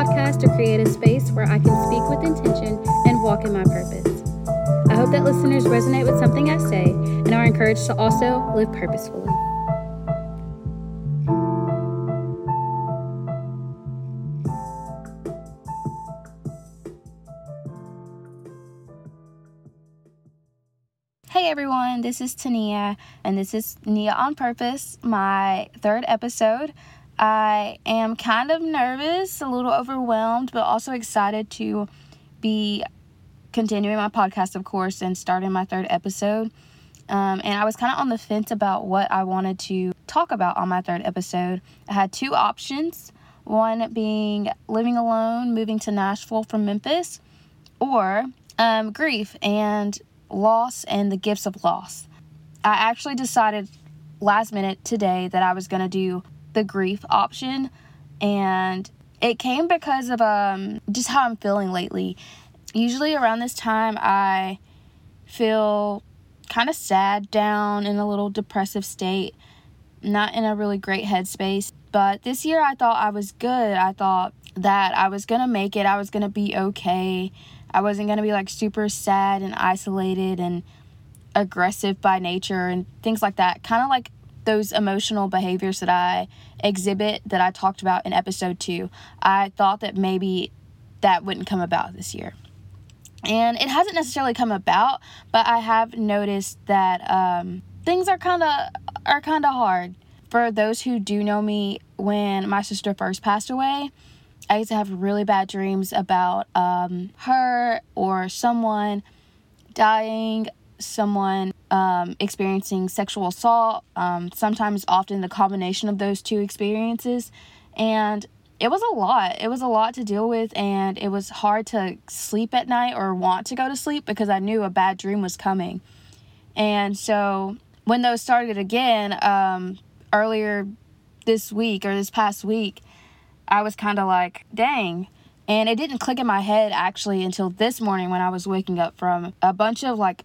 podcast to create a space where I can speak with intention and walk in my purpose. I hope that listeners resonate with something I say and are encouraged to also live purposefully. Hey everyone, this is Tania, and this is Nia on Purpose, my third episode. I am kind of nervous, a little overwhelmed, but also excited to be continuing my podcast, of course, and starting my third episode. Um, and I was kind of on the fence about what I wanted to talk about on my third episode. I had two options one being living alone, moving to Nashville from Memphis, or um, grief and loss and the gifts of loss. I actually decided last minute today that I was going to do the grief option and it came because of um just how I'm feeling lately. Usually around this time I feel kind of sad, down in a little depressive state, not in a really great headspace. But this year I thought I was good. I thought that I was to make it. I was to be okay. I wasn't to be like super sad and isolated and aggressive by nature and things like that. Kind of like those emotional behaviors that I exhibit that I talked about in episode two. I thought that maybe that wouldn't come about this year. And it hasn't necessarily come about, but I have noticed that um, things are kind of are kind of hard. For those who do know me, when my sister first passed away, I used to have really bad dreams about um, her or someone dying, someone um, experiencing sexual assault, um, sometimes, often the combination of those two experiences. And it was a lot. It was a lot to deal with, and it was hard to sleep at night or want to go to sleep because I knew a bad dream was coming. And so when those started again um, earlier this week or this past week, I was kind of like, dang. And it didn't click in my head actually until this morning when I was waking up from a bunch of like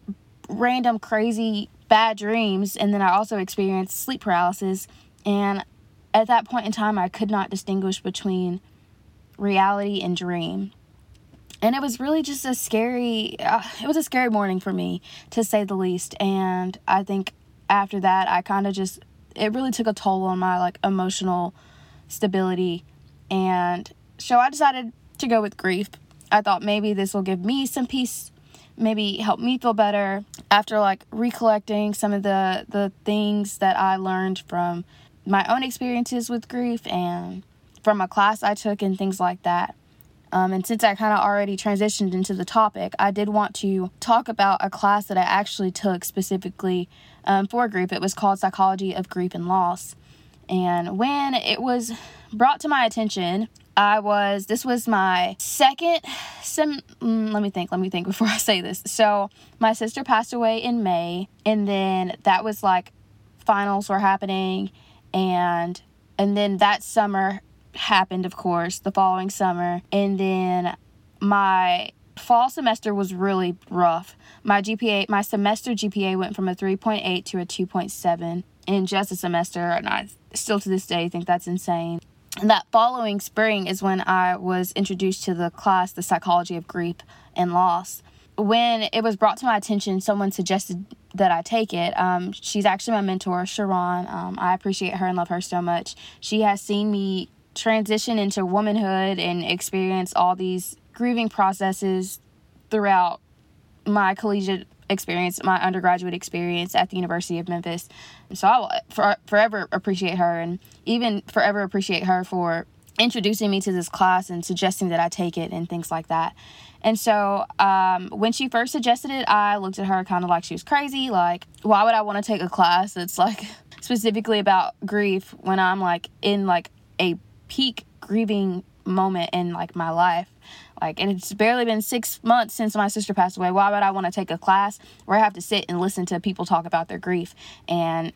random crazy bad dreams. And then I also experienced sleep paralysis. And at that point in time, I could not distinguish between reality and dream. And it was really just a scary, uh, it was a scary morning for me to say the least. And I think after that, I kind of just, it really took a toll on my like emotional stability and so I decided to go with grief. I thought maybe this will give me some peace, maybe help me feel better after like recollecting some of the the things that I learned from my own experiences with grief and from a class I took and things like that. Um, and since I kind of already transitioned into the topic, I did want to talk about a class that I actually took specifically um, for grief. It was called Psychology of Grief and Loss. And when it was brought to my attention, I was, this was my second sem, mm, let me think, let me think before I say this. So, my sister passed away in May, and then that was like finals were happening, and and then that summer happened, of course, the following summer, and then my fall semester was really rough. My GPA, my semester GPA went from a 3.8 to a 2.7 in just a semester, and I still to this day think that's insane. That following spring is when I was introduced to the class, The Psychology of Grief and Loss. When it was brought to my attention, someone suggested that I take it. Um, she's actually my mentor, Sharon. Um, I appreciate her and love her so much. She has seen me transition into womanhood and experience all these grieving processes throughout my collegiate experience, my undergraduate experience at the University of Memphis. And so I will for, forever appreciate her and even forever appreciate her for introducing me to this class and suggesting that I take it and things like that. And so um, when she first suggested it, I looked at her kind of like she was crazy. Like, why would I want to take a class that's like specifically about grief when I'm like in like a peak grieving moment in like my life? Like, and it's barely been six months since my sister passed away. Why would I want to take a class where I have to sit and listen to people talk about their grief and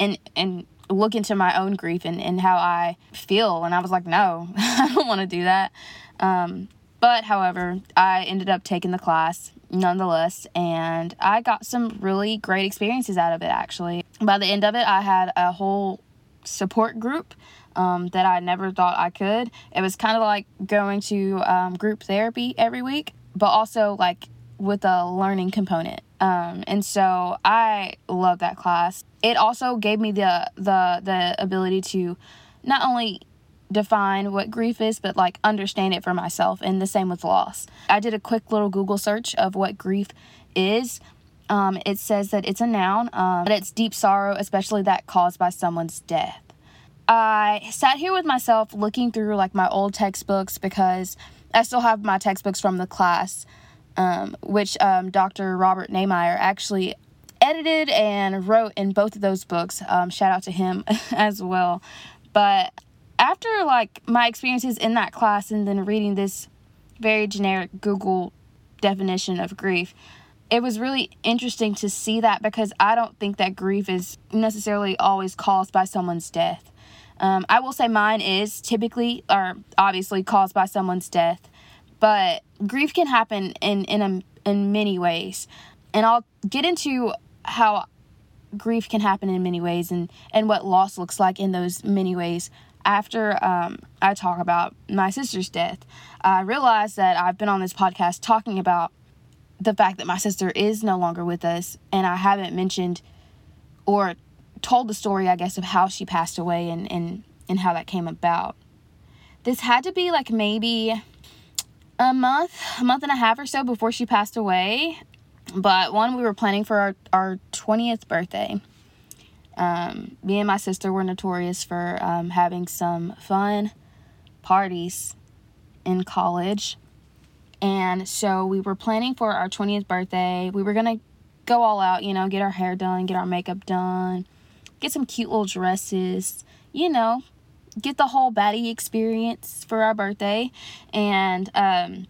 and and look into my own grief and, and how I feel? And I was like, no, I don't want to do that. Um, but however, I ended up taking the class nonetheless, and I got some really great experiences out of it actually. By the end of it, I had a whole support group um, that I never thought I could. It was kind of like going to um, group therapy every week, but also like with a learning component. Um, and so I love that class. It also gave me the the the ability to not only define what grief is, but like understand it for myself. And the same with loss. I did a quick little Google search of what grief is. Um, it says that it's a noun, um, but it's deep sorrow, especially that caused by someone's death. I sat here with myself looking through like my old textbooks because I still have my textbooks from the class, um, which um, Dr. Robert Neimeyer actually edited and wrote in both of those books. Um, shout out to him as well. But after like my experiences in that class and then reading this very generic Google definition of grief, it was really interesting to see that because I don't think that grief is necessarily always caused by someone's death. Um, I will say mine is typically or obviously caused by someone's death, but grief can happen in in a, in many ways, and I'll get into how grief can happen in many ways and and what loss looks like in those many ways after um, I talk about my sister's death. I realized that I've been on this podcast talking about the fact that my sister is no longer with us, and I haven't mentioned or told the story, I guess, of how she passed away and, and, and how that came about. This had to be like maybe a month, a month and a half or so before she passed away. But one, we were planning for our, our 20th birthday. Um, me and my sister were notorious for um, having some fun parties in college. And so we were planning for our 20th birthday. We were going to go all out, you know, get our hair done, get our makeup done, get some cute little dresses, you know, get the whole baddie experience for our birthday. And um,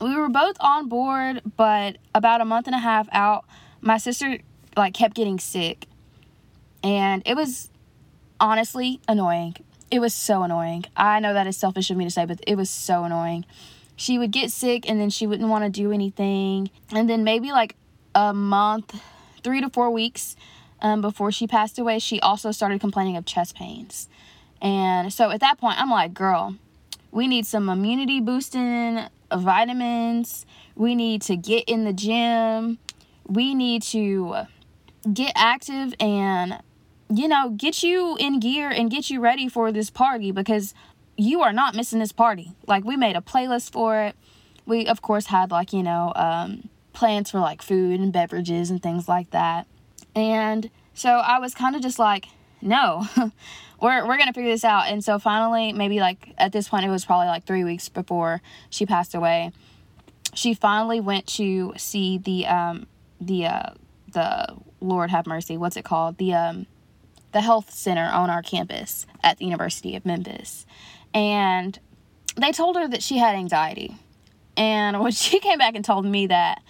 we were both on board, but about a month and a half out, my sister like kept getting sick. And it was honestly annoying. It was so annoying. I know that is selfish of me to say, but it was so annoying. She would get sick and then she wouldn't want to do anything. And then maybe like a month, three to four weeks um, before she passed away, she also started complaining of chest pains. And so at that point, I'm like, girl, we need some immunity boosting vitamins. We need to get in the gym. We need to get active and, you know, get you in gear and get you ready for this party because you are not missing this party. Like, we made a playlist for it. We, of course, had, like, you know, um, plans for like food and beverages and things like that. And so I was kind of just like, no, we're, we're going to figure this out. And so finally, maybe like at this point, it was probably like three weeks before she passed away. She finally went to see the, um, the, uh, the Lord have mercy, what's it called? The, um, the health center on our campus at the University of Memphis. And they told her that she had anxiety. And when she came back and told me that,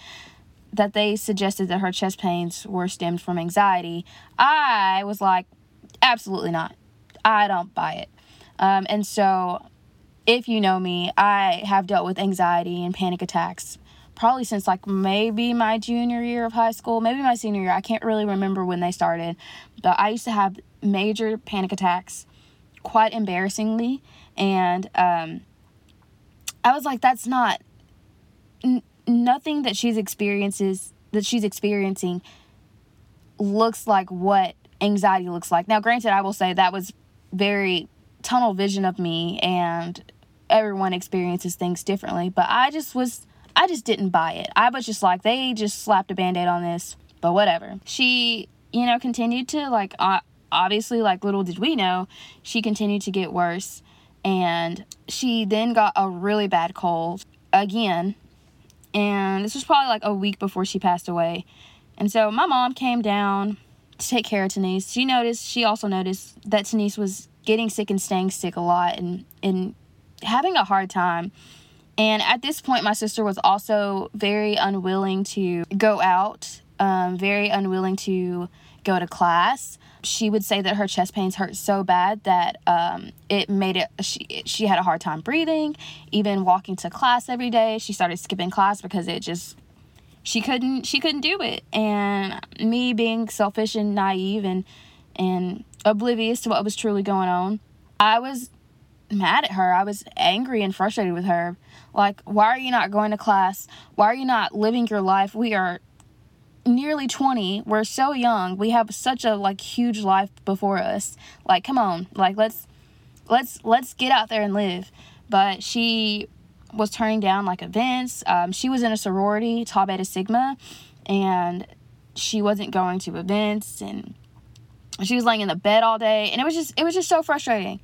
that they suggested that her chest pains were stemmed from anxiety, I was like, absolutely not. I don't buy it. Um, and so, if you know me, I have dealt with anxiety and panic attacks probably since like maybe my junior year of high school, maybe my senior year. I can't really remember when they started, but I used to have major panic attacks quite embarrassingly. And um, I was like, that's not nothing that she's experiences that she's experiencing looks like what anxiety looks like. Now, granted, I will say that was very tunnel vision of me, and everyone experiences things differently. But I just was, I just didn't buy it. I was just like, they just slapped a band aid on this, but whatever. She, you know, continued to like, obviously, like, little did we know, she continued to get worse. And she then got a really bad cold again. And this was probably like a week before she passed away. And so my mom came down to take care of Denise. She noticed, she also noticed that Denise was getting sick and staying sick a lot and, and having a hard time. And at this point, my sister was also very unwilling to go out, um, very unwilling to go to class. She would say that her chest pains hurt so bad that um, it made it, she, she had a hard time breathing. Even walking to class every day, she started skipping class because it just she couldn't she couldn't do it and me being selfish and naive and and oblivious to what was truly going on I was mad at her. I was angry and frustrated with her. Like, why are you not going to class? Why are you not living your life? We are nearly 20. We're so young. We have such a like huge life before us. Like, come on. Like, let's let's let's get out there and live. But she was turning down like events. Um, she was in a sorority, Tau Beta Sigma, and she wasn't going to events and she was laying in the bed all day and it was just it was just so frustrating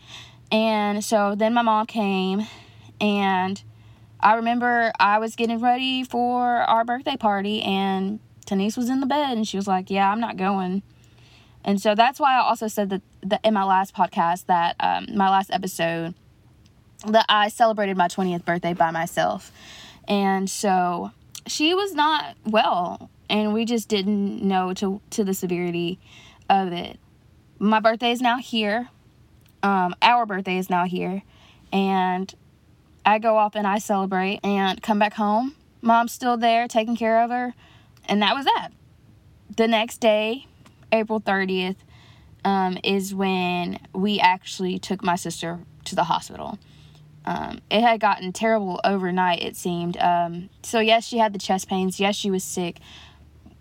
and so then my mom came and i remember i was getting ready for our birthday party and Tanise was in the bed and she was like yeah i'm not going and so that's why i also said that, that in my last podcast that um, my last episode that i celebrated my 20th birthday by myself and so she was not well and we just didn't know to to the severity of it my birthday is now here. Um, our birthday is now here. And I go off and I celebrate and come back home. Mom's still there taking care of her. And that was that. The next day, April 30th, um, is when we actually took my sister to the hospital. Um, it had gotten terrible overnight, it seemed. Um, so, yes, she had the chest pains. Yes, she was sick.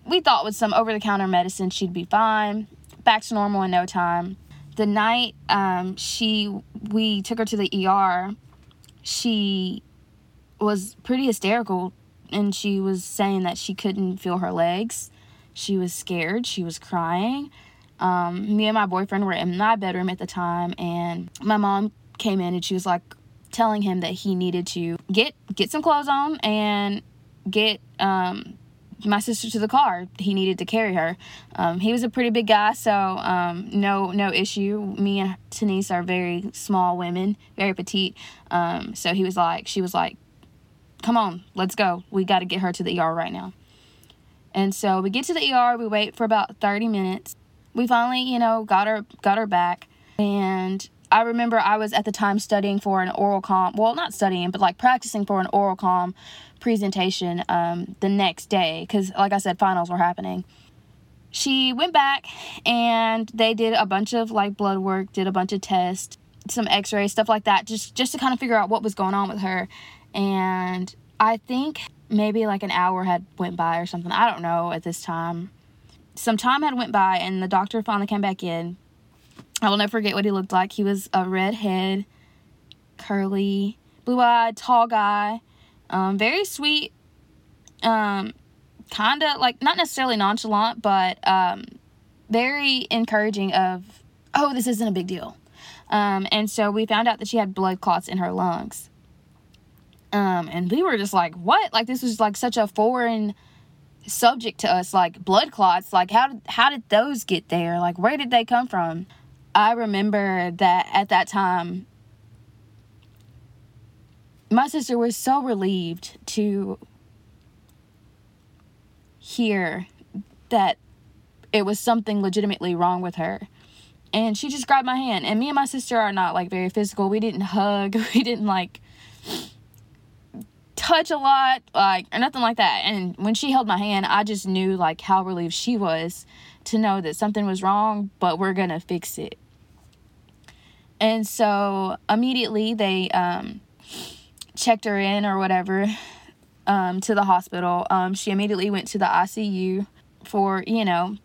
We thought with some over the counter medicine she'd be fine back to normal in no time. The night um, she we took her to the ER, she was pretty hysterical and she was saying that she couldn't feel her legs. She was scared. She was crying. Um, me and my boyfriend were in my bedroom at the time, and my mom came in and she was like telling him that he needed to get get some clothes on and get um, my sister to the car. He needed to carry her. Um, he was a pretty big guy, so um, no no issue. Me and Tanise are very small women, very petite. Um, so he was like, she was like, "Come on, let's go. We got to get her to the ER right now." And so we get to the ER. We wait for about thirty minutes. We finally, you know, got her got her back, and I remember I was at the time studying for an oral com. Well, not studying, but like practicing for an oral com presentation um, the next day because, like I said, finals were happening. She went back and they did a bunch of like blood work, did a bunch of tests, some X-rays, stuff like that, just just to kind of figure out what was going on with her. And I think maybe like an hour had went by or something. I don't know at this time. Some time had went by and the doctor finally came back in I will never forget what he looked like. He was a redhead, curly, blue eyed, tall guy. Um, very sweet. Um, kind of like not necessarily nonchalant, but um, very encouraging of, oh, this isn't a big deal. Um, and so we found out that she had blood clots in her lungs. Um, and we were just like, what? Like this was like such a foreign subject to us, like blood clots. Like how did how did those get there? Like where did they come from? I remember that at that time, my sister was so relieved to hear that it was something legitimately wrong with her. And she just grabbed my hand. And me and my sister are not like very physical. We didn't hug. We didn't like touch a lot, like, or nothing like that. And when she held my hand, I just knew like how relieved she was to know that something was wrong, but we're gonna fix it. And so immediately they um, checked her in or whatever um, to the hospital. Um, she immediately went to the ICU for, you know,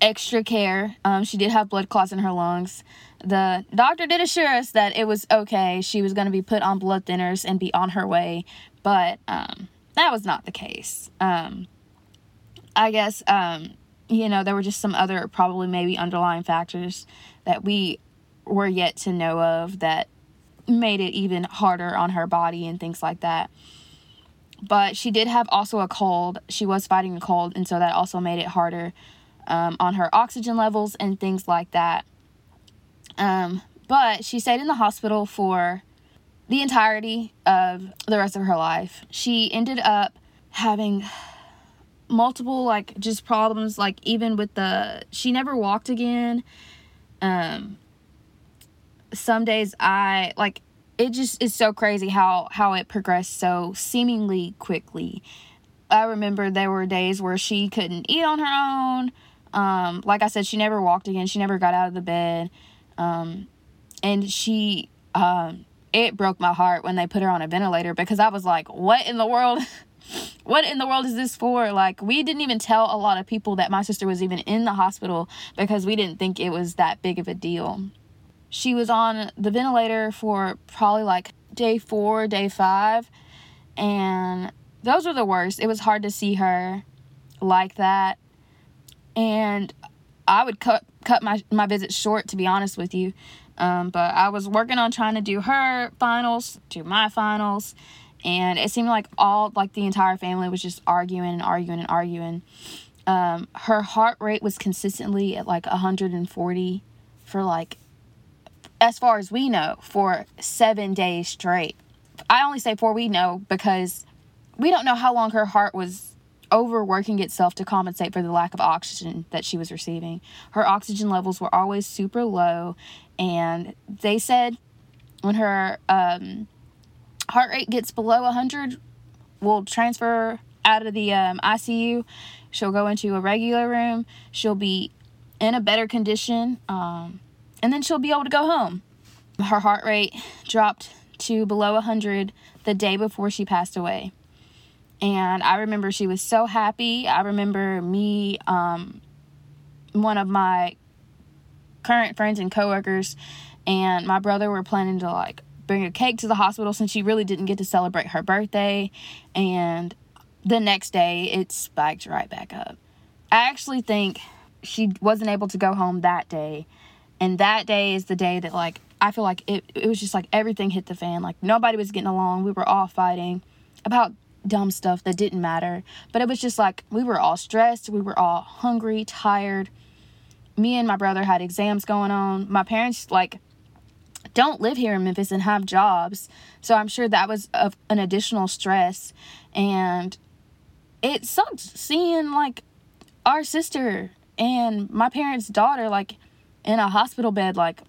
extra care. Um, she did have blood clots in her lungs. The doctor did assure us that it was okay. She was going to be put on blood thinners and be on her way, but um, that was not the case. Um, I guess, um, you know, there were just some other probably maybe underlying factors that we were yet to know of that made it even harder on her body and things like that. But she did have also a cold. She was fighting a cold, and so that also made it harder um, on her oxygen levels and things like that. Um, but she stayed in the hospital for the entirety of the rest of her life. She ended up having multiple like just problems like even with the she never walked again um some days I like it just is so crazy how how it progressed so seemingly quickly. I remember there were days where she couldn't eat on her own. Um, like I said, she never walked again. She never got out of the bed. Um, and she, um, it broke my heart when they put her on a ventilator because I was like, what in the world? what in the world is this for? Like, we didn't even tell a lot of people that my sister was even in the hospital because we didn't think it was that big of a deal. She was on the ventilator for probably like day four, day five, and those were the worst. It was hard to see her like that. And I would cut cut my, my visits short to be honest with you. Um, but I was working on trying to do her finals, do my finals, and it seemed like all like the entire family was just arguing and arguing and arguing. Um, her heart rate was consistently at like 140 for like as far as we know for seven days straight. I only say for we know because we don't know how long her heart was overworking itself to compensate for the lack of oxygen that she was receiving. Her oxygen levels were always super low, and they said when her um, heart rate gets below 100, we'll transfer out of the um, ICU. She'll go into a regular room. She'll be in a better condition, um, and then she'll be able to go home. Her heart rate dropped to below 100 the day before she passed away. And I remember she was so happy. I remember me, um, one of my current friends and coworkers, and my brother were planning to like bring a cake to the hospital since she really didn't get to celebrate her birthday. And the next day, it spiked right back up. I actually think she wasn't able to go home that day. And that day is the day that, like, I feel like it, it was just like everything hit the fan. Like, nobody was getting along. We were all fighting about dumb stuff that didn't matter. But it was just like we were all stressed, we were all hungry, tired. Me and my brother had exams going on. My parents like don't live here in Memphis and have jobs. So I'm sure that was an additional stress and it sucked seeing like our sister and my parents' daughter like in a hospital bed like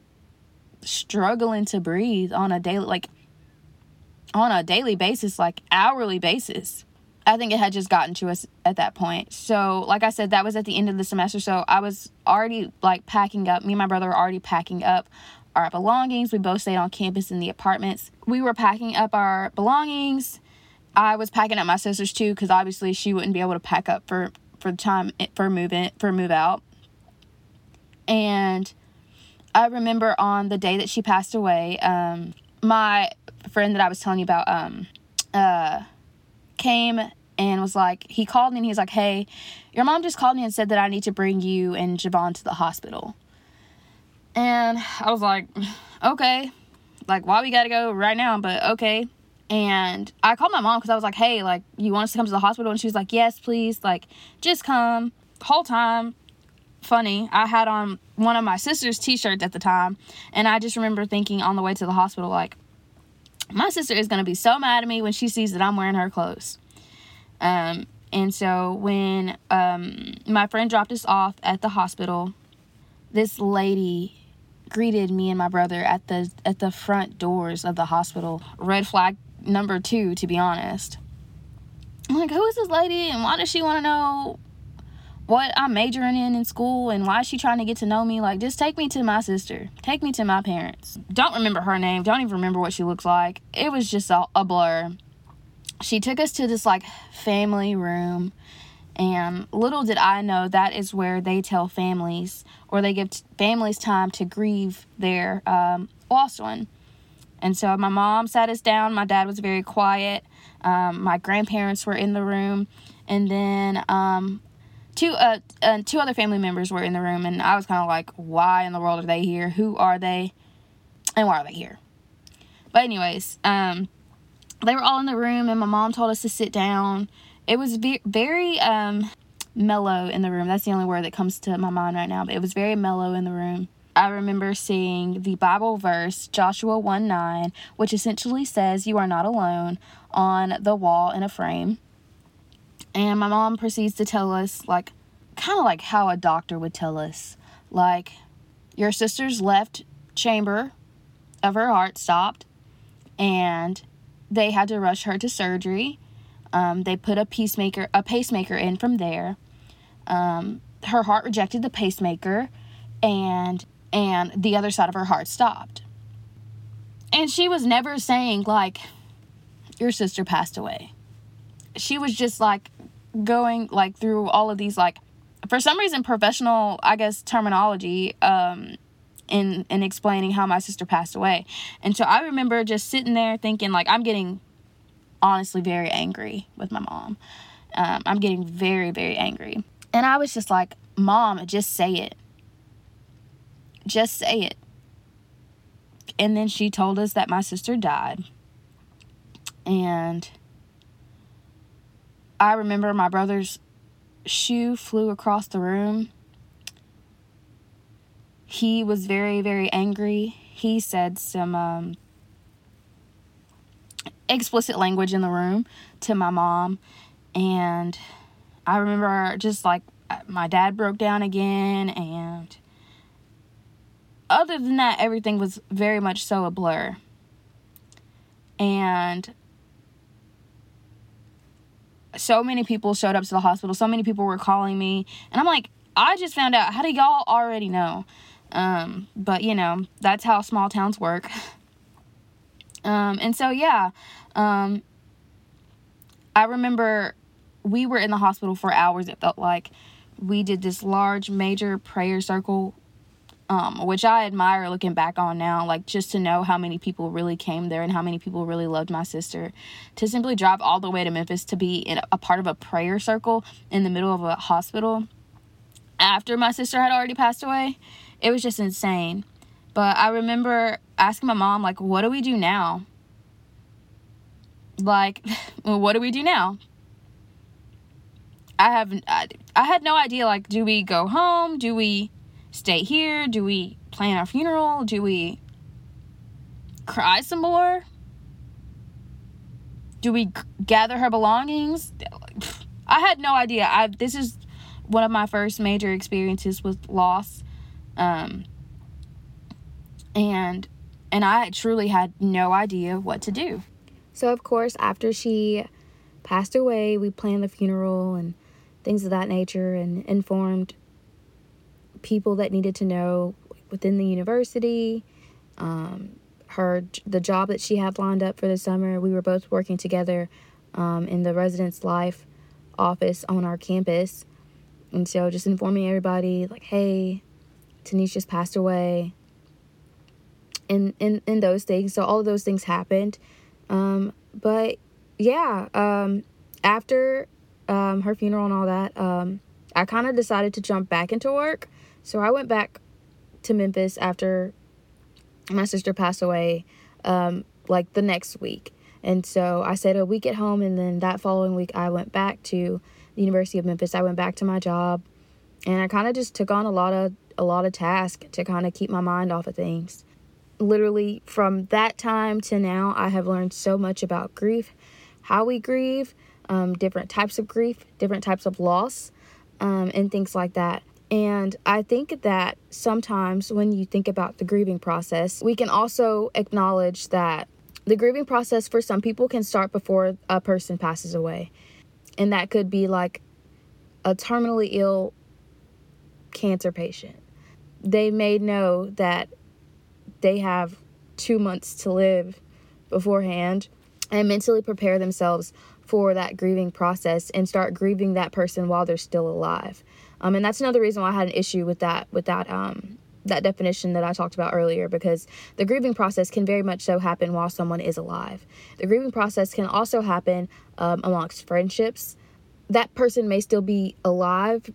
struggling to breathe on a daily like on a daily basis, like hourly basis. I think it had just gotten to us at that point. So, like I said, that was at the end of the semester. So, I was already like packing up. Me and my brother were already packing up our belongings. We both stayed on campus in the apartments. We were packing up our belongings. I was packing up my sister's too because obviously she wouldn't be able to pack up for for the time for move in for move out. And I remember on the day that she passed away, um, my friend that I was telling you about um uh came and was like he called me and he was like, Hey, your mom just called me and said that I need to bring you and Javon to the hospital. And I was like, Okay. Like why we gotta go right now, but okay. And I called my mom because I was like, Hey, like you want us to come to the hospital? And she was like, Yes, please, like just come. Whole time funny. I had on one of my sister's t-shirts at the time, and I just remember thinking on the way to the hospital like my sister is going to be so mad at me when she sees that I'm wearing her clothes. Um, and so when um, my friend dropped us off at the hospital, this lady greeted me and my brother at the at the front doors of the hospital. Red flag number 2 to be honest. I'm like, who is this lady and why does she want to know what I'm majoring in in school and why is she trying to get to know me. Like, just take me to my sister. Take me to my parents. Don't remember her name. Don't even remember what she looks like. It was just a, a blur. She took us to this like family room. And little did I know that is where they tell families or they give t- families time to grieve their um, lost one. And so my mom sat us down. My dad was very quiet. Um, my grandparents were in the room. And then um, two uh, uh two other family members were in the room and I was kind of like why in the world are they here? Who are they? And why are they here? But anyways um they were all in the room and my mom told us to sit down. It was ve- very um mellow in the room. That's the only word that comes to my mind right now but it was very mellow in the room. I remember seeing the Bible verse, Joshua 1 9, which essentially says, You are not alone, on the wall in a frame. And my mom proceeds to tell us, like, kind of like how a doctor would tell us, like, your sister's left chamber of her heart stopped, and they had to rush her to surgery. Um, they put a pacemaker, a pacemaker in from there. Um, her heart rejected the pacemaker, and and the other side of her heart stopped. And she was never saying, like, your sister passed away. She was just like going like through all of these like for some reason professional I guess terminology um in in explaining how my sister passed away. And so I remember just sitting there thinking like I'm getting honestly very angry with my mom. Um, I'm getting very very angry. And I was just like, "Mom, just say it. Just say it." And then she told us that my sister died. And I remember my brother's shoe flew across the room. He was very, very angry. He said some um, explicit language in the room to my mom. And I remember just like my dad broke down again. And other than that, everything was very much so a blur. And so many people showed up to the hospital. So many people were calling me. And I'm like, I just found out. How do y'all already know? Um, but, you know, that's how small towns work. Um, and so, yeah, um, I remember we were in the hospital for hours. It felt like we did this large, major prayer circle um, which I admire looking back on now, like just to know how many people really came there and how many people really loved my sister. To simply drive all the way to Memphis to be in a part of a prayer circle in the middle of a hospital after my sister had already passed away, it was just insane. But I remember asking my mom, like, what do we do now? Like, what do we do now? I have I, I had no idea like do we go home? Do we stay here? Do we plan our funeral? Do we cry some more? Do we gather her belongings? I had no idea. I this is one of my first major experiences with loss. Um and and I truly had no idea what to do. So of course, after she passed away, we planned the funeral and things of that nature and informed people that needed to know within the university, um, her the job that she had lined up for the summer. We were both working together um, in the residence life office on our campus, and so just informing everybody like, "Hey, Tanisha just passed away." And, and, and those things. So all of those things happened. Um, but yeah, um, after um, her funeral and all that, um, I kind of decided to jump back into work. So I went back to Memphis after my sister passed away, um, like the next week. And so I stayed a week at home, and then that following week, I went back to the University of Memphis. I went back to my job, and I kind of just took on a lot of a lot of tasks to kind of keep my mind off of things. Literally, from that time to now, I have learned so much about grief, how we grieve, um, different types of grief, different types of loss, um, and things like that. And I think that sometimes when you think about the grieving process, we can also acknowledge that the grieving process for some people can start before a person passes away. And that could be like a terminally ill cancer patient. They may know that they have two months to live beforehand and mentally prepare themselves for that grieving process and start grieving that person while they're still alive. Um, and that's another reason why I had an issue with that with that um, that definition that I talked about earlier because the grieving process can very much so happen while someone is alive. The grieving process can also happen um, amongst friendships. That person may still be alive,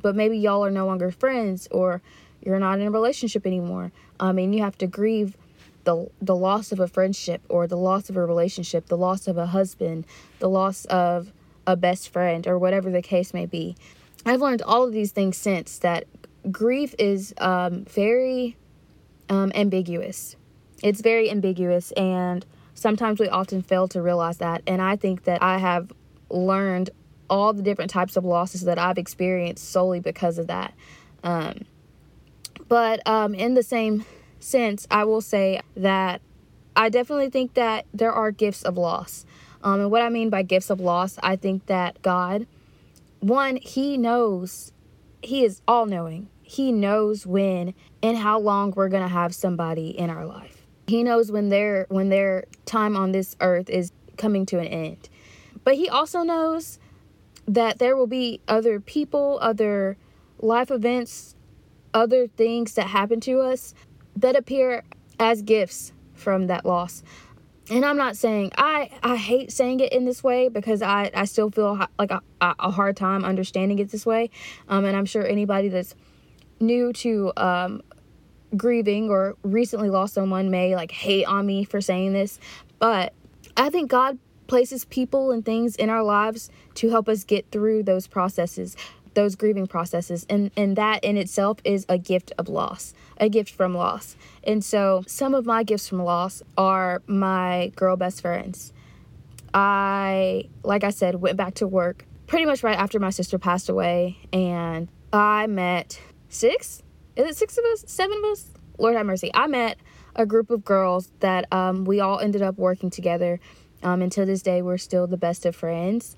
but maybe y'all are no longer friends or you're not in a relationship anymore. I mean, you have to grieve the the loss of a friendship or the loss of a relationship, the loss of a husband, the loss of a best friend or whatever the case may be. I've learned all of these things since that grief is um, very um, ambiguous. It's very ambiguous, and sometimes we often fail to realize that. And I think that I have learned all the different types of losses that I've experienced solely because of that. Um, but um, in the same sense, I will say that I definitely think that there are gifts of loss. Um, and what I mean by gifts of loss, I think that God one, he knows, he is all knowing. He knows when and how long we're going to have somebody in our life. He knows when their when their time on this earth is coming to an end. But he also knows that there will be other people, other life events, other things that happen to us that appear as gifts from that loss. And I'm not saying I I hate saying it in this way because I I still feel like a, a hard time understanding it this way. Um, and I'm sure anybody that's new to um, grieving or recently lost someone may like hate on me for saying this, but I think God places people and things in our lives to help us get through those processes those grieving processes and and that in itself is a gift of loss a gift from loss. And so some of my gifts from loss are my girl best friends. I like i said went back to work pretty much right after my sister passed away and i met six is it six of us? Seven of us? Lord have mercy. I met a group of girls that um, we all ended up working together. Um, and to this day we're still the best of friends.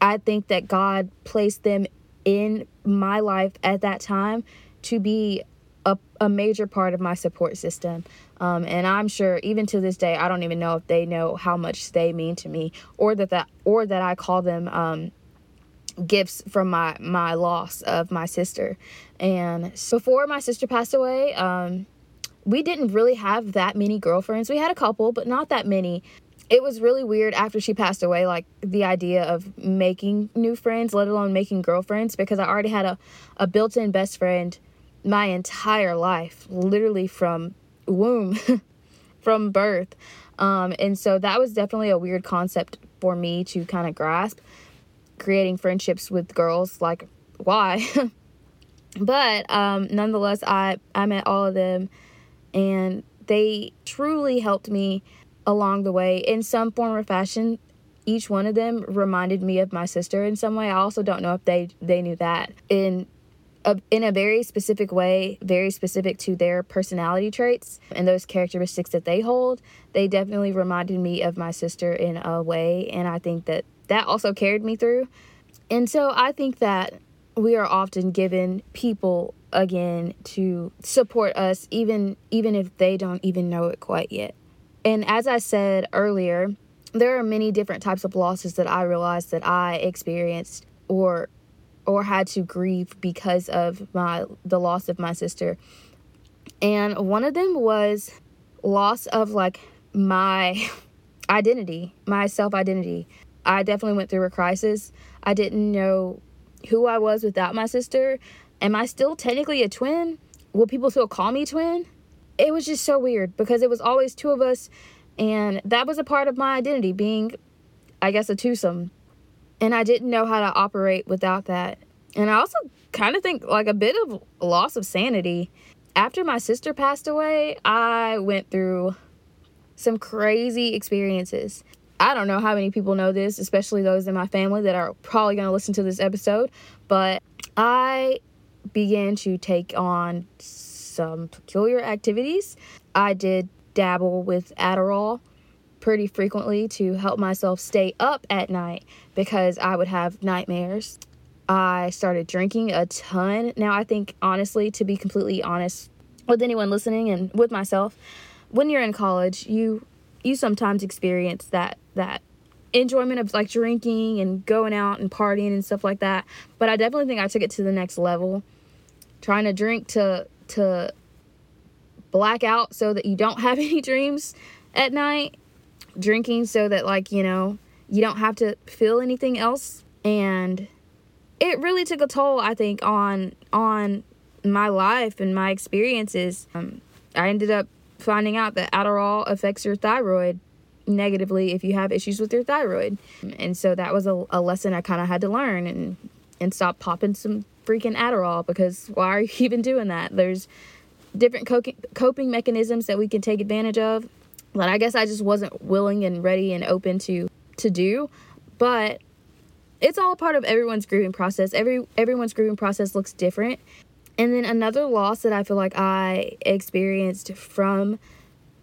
I think that god placed them in my life at that time to be a, a major part of my support system. Um, and I'm sure even to this day, I don't even know if they know how much they mean to me or that, that or that I call them um, gifts from my, my loss of my sister. And before my sister passed away, um, we didn't really have that many girlfriends. We had a couple, but not that many it was really weird after she passed away, like the idea of making new friends, let alone making girlfriends, because I already had a, a built in best friend my entire life, literally from womb, from birth. Um, and so that was definitely a weird concept for me to kind of grasp, creating friendships with girls. Like, why? but um, nonetheless, I, I met all of them, and they truly helped me along the way. In some form or fashion each one of them reminded me of my sister in some way. I also don't know if they they knew that. In a, in a very specific way very specific to their personality traits and those characteristics that they hold they definitely reminded me of my sister in a way and i think that that also carried me through. And so i think that we are often given people again to support us even even if they don't even know it quite yet and as I said earlier, there are many different types of losses that I realized that I experienced or or had to grieve because of my the loss of my sister. And one of them was loss of like my identity, my self-identity. I definitely went through a crisis. I didn't know who I was without my sister. Am I still technically a twin? Will people still call me twin? It was just so weird because it was always two of us and that was a part of my identity being i guess a twosome. And i didn't know how to operate without that. And i also kind of think like a bit of loss of sanity. After my sister passed away i went through some crazy experiences. I don't know how many people know this especially those in my family that are probably going to listen to this episode but i began to take on some peculiar activities. I did dabble with Adderall pretty frequently to help myself stay up at night because I would have nightmares. I started drinking a ton. Now, I think, honestly, to be completely honest with anyone listening and with myself, when you're in college, you you sometimes experience that that enjoyment of like drinking and going out and partying and stuff like that. But I definitely think I took it to the next level. Trying to drink to to black out so that you don't have any dreams at night, drinking so that, like, you know, you don't have to feel anything else. And it really took a toll, I think, on on my life and my experiences. Um, I ended up finding out that Adderall affects your thyroid negatively if you have issues with your thyroid. And so that was a, a lesson I kind of had to learn and and stop popping some freaking Adderall because why are you even doing that? There's different coping mechanisms that we can take advantage of that I guess I just wasn't willing and ready and open to to do. But it's all part of everyone's grieving process. Every everyone's grieving process looks different. And then another loss that I feel like I experienced from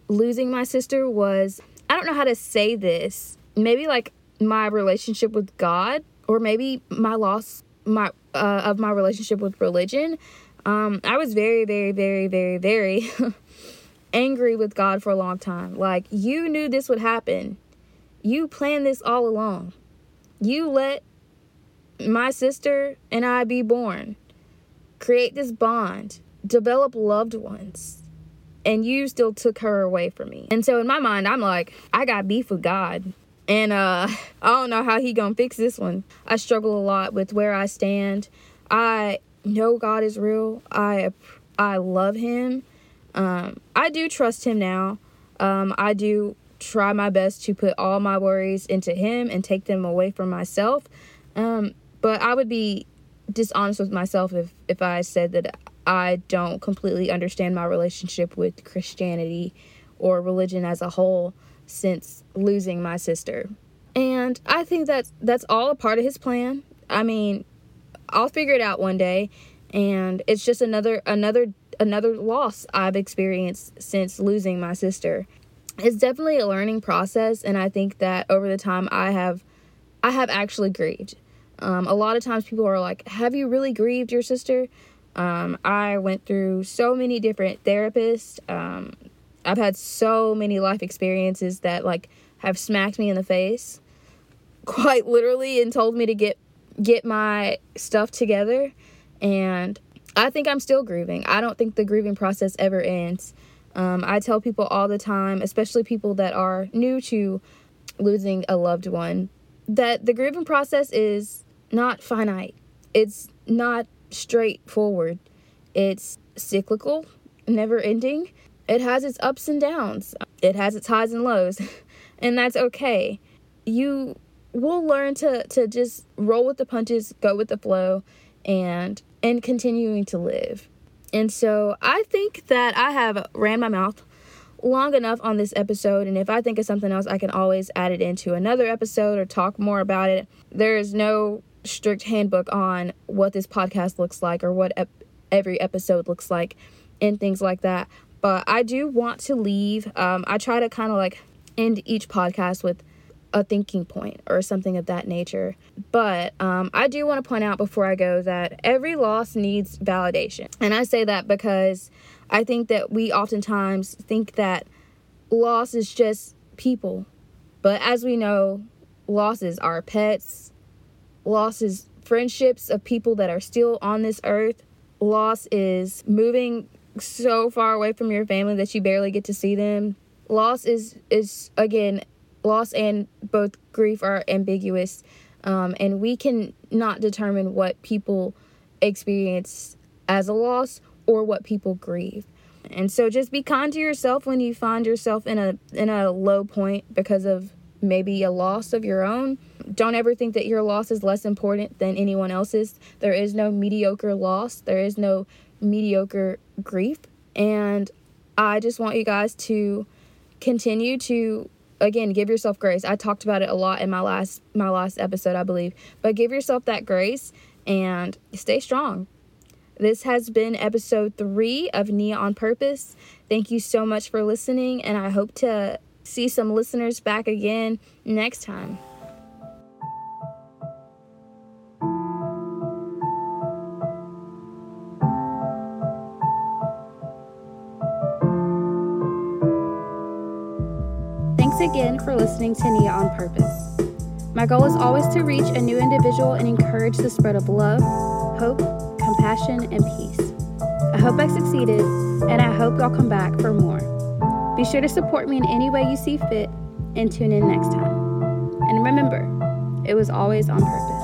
losing my sister was I don't know how to say this. Maybe like my relationship with God or maybe my loss my uh, of my relationship with religion. Um, I was very, very, very, very, very angry with God for a long time. Like, you knew this would happen. You planned this all along. You let my sister and I be born, create this bond, develop loved ones, and you still took her away from me. And so in my mind, I'm like, I got beef with God. And uh, I don't know how he gonna fix this one. I struggle a lot with where I stand. I know God is real. I I love Him. Um, I do trust Him now. Um, I do try my best to put all my worries into Him and take them away from myself. Um, but I would be dishonest with myself if if I said that I don't completely understand my relationship with Christianity or religion as a whole since losing my sister. And I think that that's all a part of his plan. I mean, I'll figure it out one day and it's just another another another loss I've experienced since losing my sister. It's definitely a learning process and I think that over the time I have I have actually grieved. Um, a lot of times people are like, "Have you really grieved your sister?" Um, I went through so many different therapists. Um, I've had so many life experiences that like have smacked me in the face, quite literally, and told me to get get my stuff together. And I think I'm still grieving. I don't think the grieving process ever ends. Um, I tell people all the time, especially people that are new to losing a loved one, that the grieving process is not finite. It's not straightforward. It's cyclical, never ending. It has its ups and downs. It has its highs and lows. and that's okay. You will learn to to just roll with the punches, go with the flow and and continuing to live. And so I think that I have ran my mouth long enough on this episode and if I think of something else I can always add it into another episode or talk more about it. There is no strict handbook on what this podcast looks like or what ep- every episode looks like and things like that. But I do want to leave. Um, I try to kind of like end each podcast with a thinking point or something of that nature. But um, I do want to point out before I go that every loss needs validation. And I say that because I think that we oftentimes think that loss is just people. But as we know, losses are pets, losses friendships of people that are still on this earth, loss is moving so far away from your family that you barely get to see them. Loss is is again loss and both grief are ambiguous, um, and we can not determine what people experience as a loss or what people grieve. And so just be kind to yourself when you find yourself in a in a low point because of maybe a loss of your own. Don't ever think that your loss is less important than anyone else's. There is no mediocre loss. There is no mediocre grief. And I just want you guys to continue to again give yourself grace. I talked about it a lot in my last my last episode i believe but give yourself that grace and stay strong. This has been episode three of nia on purpose. Thank you so much for listening and i hope to see some listeners back again next time Again for listening to Nia on Purpose. My goal is always to reach a new individual and encourage the spread of love, hope, compassion, and peace. I hope I succeeded, and I hope y'all come back for more. Be sure to support me in any way you see fit, and tune in next time. And remember, it was always on purpose.